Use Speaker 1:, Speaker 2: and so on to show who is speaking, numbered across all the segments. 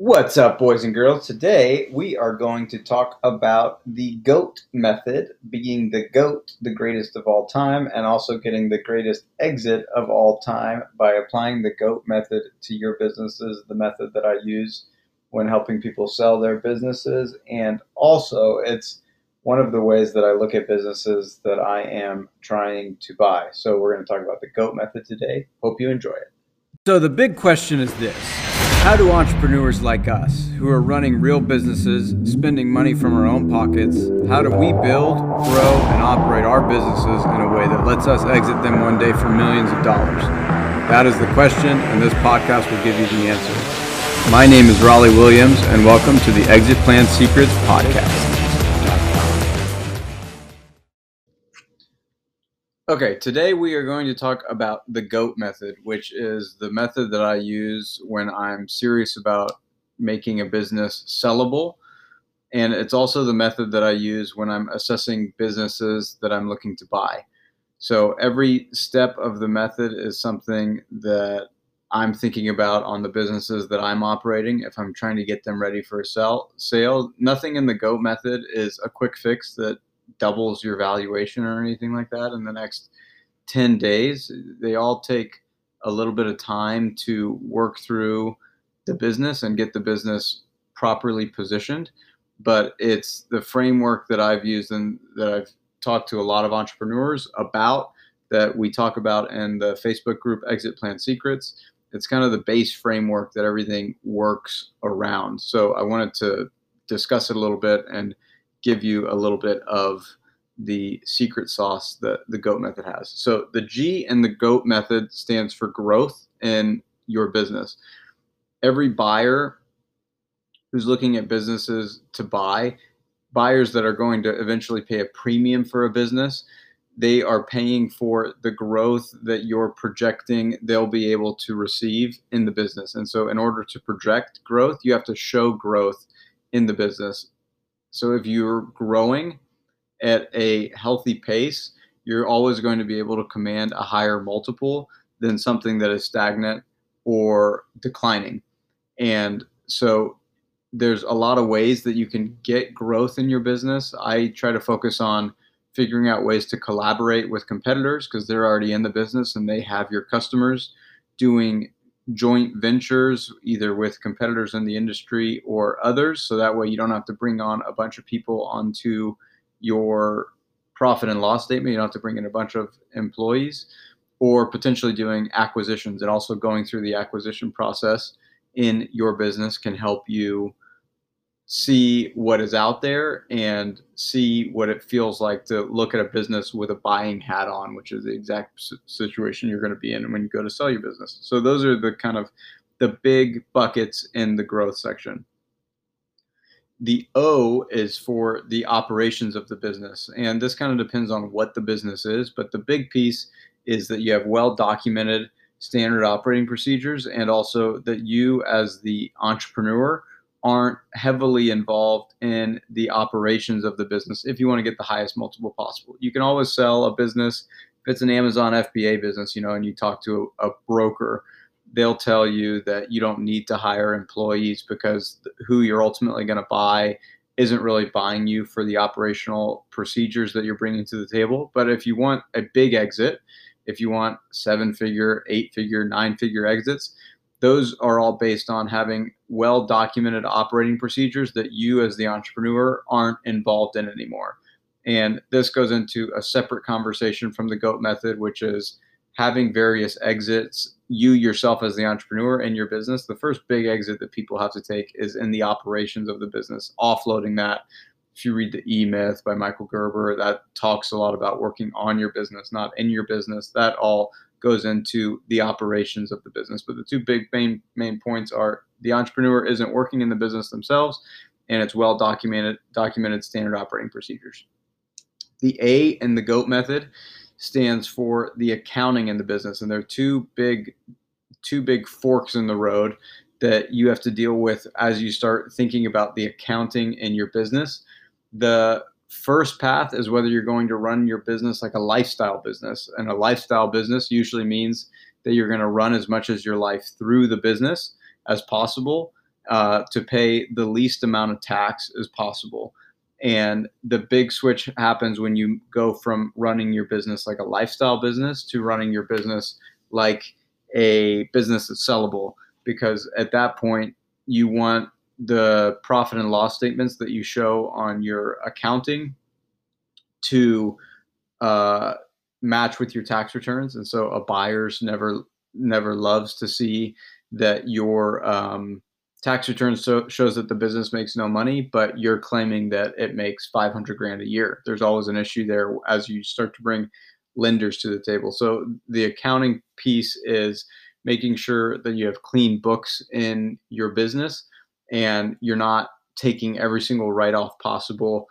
Speaker 1: What's up, boys and girls? Today we are going to talk about the GOAT method, being the GOAT, the greatest of all time, and also getting the greatest exit of all time by applying the GOAT method to your businesses, the method that I use when helping people sell their businesses. And also, it's one of the ways that I look at businesses that I am trying to buy. So, we're going to talk about the GOAT method today. Hope you enjoy it.
Speaker 2: So, the big question is this How do entrepreneurs like us, who are running real businesses, spending money from our own pockets, how do we build, grow, and operate our businesses in a way that lets us exit them one day for millions of dollars? That is the question, and this podcast will give you the answer. My name is Raleigh Williams, and welcome to the Exit Plan Secrets podcast. Okay, today we are going to talk about the GOAT method, which is the method that I use when I'm serious about making a business sellable. And it's also the method that I use when I'm assessing businesses that I'm looking to buy. So every step of the method is something that I'm thinking about on the businesses that I'm operating if I'm trying to get them ready for a sell, sale. Nothing in the GOAT method is a quick fix that doubles your valuation or anything like that in the next 10 days. They all take a little bit of time to work through the business and get the business properly positioned. But it's the framework that I've used and that I've talked to a lot of entrepreneurs about that we talk about in the Facebook group Exit Plan Secrets. It's kind of the base framework that everything works around. So I wanted to discuss it a little bit and give you a little bit of the secret sauce that the GOAT method has. So the G in the GOAT method stands for growth in your business. Every buyer who's looking at businesses to buy, buyers that are going to eventually pay a premium for a business, they are paying for the growth that you're projecting they'll be able to receive in the business. And so in order to project growth, you have to show growth in the business so if you're growing at a healthy pace, you're always going to be able to command a higher multiple than something that is stagnant or declining. And so there's a lot of ways that you can get growth in your business. I try to focus on figuring out ways to collaborate with competitors because they're already in the business and they have your customers doing joint ventures either with competitors in the industry or others. So that way you don't have to bring on a bunch of people onto your profit and loss statement. You don't have to bring in a bunch of employees or potentially doing acquisitions. And also going through the acquisition process in your business can help you see what is out there and see what it feels like to look at a business with a buying hat on, which is the exact situation you're going to be in when you go to sell your business. So those are the kind of the big buckets in the growth section. The O is for the operations of the business. And this kind of depends on what the business is, but the big piece is that you have well documented standard operating procedures and also that you as the entrepreneur aren't heavily involved in the operations of the business if you want to get the highest multiple possible. You can always sell a business if it's an Amazon FBA business, you know, and you talk to a, a broker, they'll tell you that you don't need to hire employees because who you're ultimately going to buy isn't really buying you for the operational procedures that you're bringing to the table. But if you want a big exit, if you want seven figure, eight figure, nine figure exits, those are all based on having well documented operating procedures that you as the entrepreneur aren't involved in anymore. And this goes into a separate conversation from the GOAT method, which is having various exits. You yourself, as the entrepreneur in your business, the first big exit that people have to take is in the operations of the business, offloading that. If you read the E Myth by Michael Gerber, that talks a lot about working on your business, not in your business. That all goes into the operations of the business. But the two big main main points are the entrepreneur isn't working in the business themselves, and it's well documented documented standard operating procedures. The A in the GOAT method stands for the accounting in the business, and there are two big two big forks in the road that you have to deal with as you start thinking about the accounting in your business. The first path is whether you're going to run your business like a lifestyle business. And a lifestyle business usually means that you're going to run as much as your life through the business as possible, uh, to pay the least amount of tax as possible. And the big switch happens when you go from running your business like a lifestyle business to running your business like a business that's sellable. Because at that point, you want the profit and loss statements that you show on your accounting to uh, match with your tax returns. And so a buyer's never never loves to see that your um, tax return so, shows that the business makes no money, but you're claiming that it makes 500 grand a year. There's always an issue there as you start to bring lenders to the table. So the accounting piece is making sure that you have clean books in your business and you're not taking every single write off possible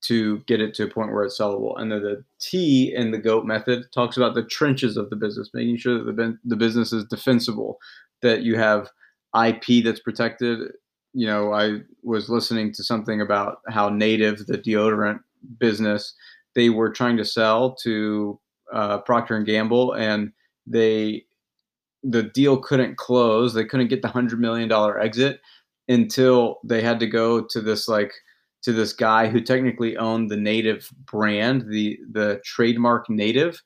Speaker 2: to get it to a point where it's sellable. And then the T in the GOAT method talks about the trenches of the business, making sure that the, the business is defensible, that you have IP that's protected. You know, I was listening to something about how Native, the deodorant business, they were trying to sell to uh, Procter and Gamble, and they the deal couldn't close. They couldn't get the hundred million dollar exit until they had to go to this like to this guy who technically owned the native brand, the the trademark native,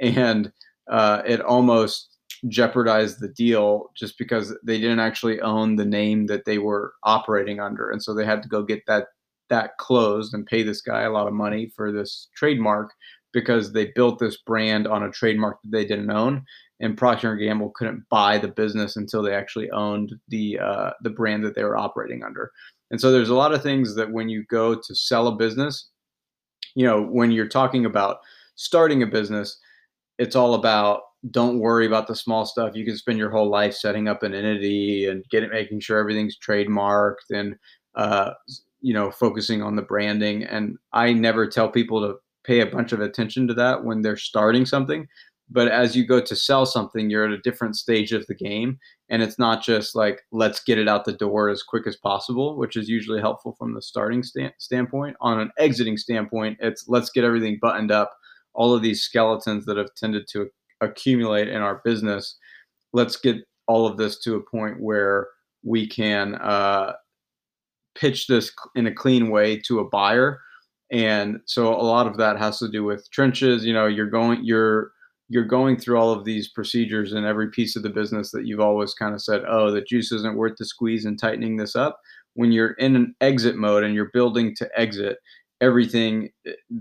Speaker 2: and uh, it almost jeopardized the deal just because they didn't actually own the name that they were operating under, and so they had to go get that that closed and pay this guy a lot of money for this trademark because they built this brand on a trademark that they didn't own and Procter Gamble couldn't buy the business until they actually owned the uh, the brand that they were operating under. And so there's a lot of things that when you go to sell a business, you know, when you're talking about starting a business, it's all about don't worry about the small stuff. You can spend your whole life setting up an entity and getting making sure everything's trademarked and uh, you know focusing on the branding. And I never tell people to pay a bunch of attention to that when they're starting something. But as you go to sell something you're at a different stage of the game and it's not just like let's get it out the door as quick as possible which is usually helpful from the starting stand- standpoint. On an exiting standpoint it's let's get everything buttoned up. All of these skeletons that have tended to accumulate in our business let's get all of this to a point where we can uh, pitch this in a clean way to a buyer and so a lot of that has to do with trenches you know you're going you're you're going through all of these procedures in every piece of the business that you've always kind of said, oh, the juice isn't worth the squeeze and tightening this up. When you're in an exit mode and you're building to exit, everything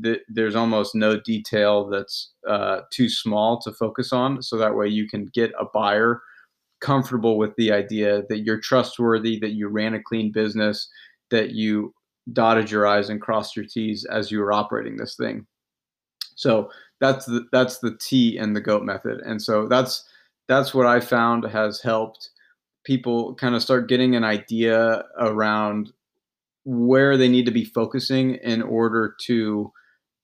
Speaker 2: th- there's almost no detail that's uh, too small to focus on. So that way you can get a buyer comfortable with the idea that you're trustworthy, that you ran a clean business, that you dotted your I's and crossed your T's as you were operating this thing. So that's the that's the T in the goat method. And so that's that's what I found has helped people kind of start getting an idea around where they need to be focusing in order to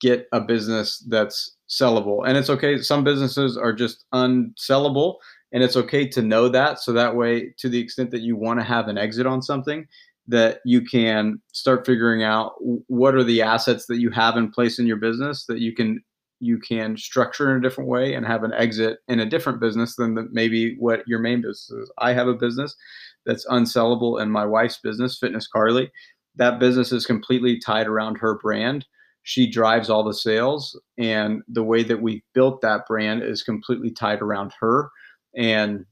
Speaker 2: get a business that's sellable. And it's okay. Some businesses are just unsellable, and it's okay to know that. So that way, to the extent that you want to have an exit on something, that you can start figuring out what are the assets that you have in place in your business that you can you can structure in a different way and have an exit in a different business than the, maybe what your main business is. I have a business that's unsellable in my wife's business, Fitness Carly. That business is completely tied around her brand. She drives all the sales, and the way that we built that brand is completely tied around her. And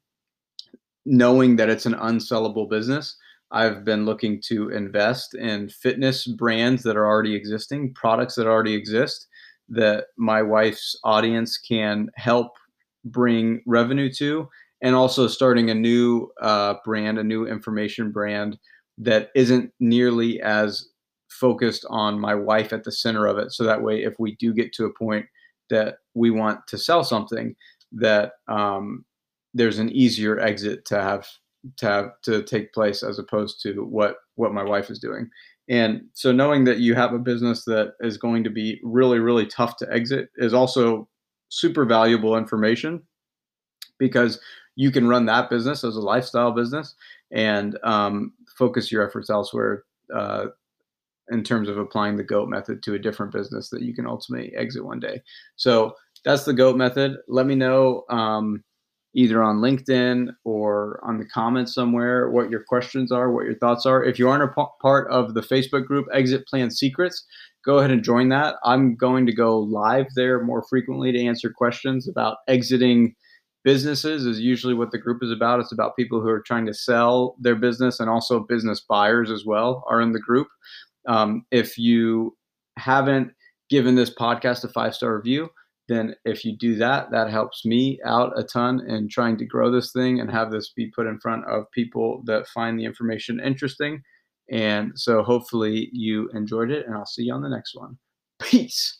Speaker 2: knowing that it's an unsellable business, I've been looking to invest in fitness brands that are already existing, products that already exist, that my wife's audience can help bring revenue to, and also starting a new uh, brand, a new information brand that isn't nearly as focused on my wife at the center of it. So that way, if we do get to a point that we want to sell something, that um, there's an easier exit to have to have to take place as opposed to what what my wife is doing. And so knowing that you have a business that is going to be really, really tough to exit is also super valuable information because you can run that business as a lifestyle business and um, focus your efforts elsewhere uh, in terms of applying the GOAT method to a different business that you can ultimately exit one day. So that's the GOAT method. Let me know. Um, either on LinkedIn or on the comments somewhere what your questions are, what your thoughts are. If you aren't a p- part of the Facebook group Exit Plan Secrets, go ahead and join that. I'm going to go live there more frequently to answer questions about exiting businesses is usually what the group is about. It's about people who are trying to sell their business and also business buyers as well are in the group. Um, if you haven't given this podcast a five star review, then if you do that, that helps me out a ton in trying to grow this thing and have this be put in front of people that find the information interesting. And so hopefully you enjoyed it, and I'll see you on the next one. Peace.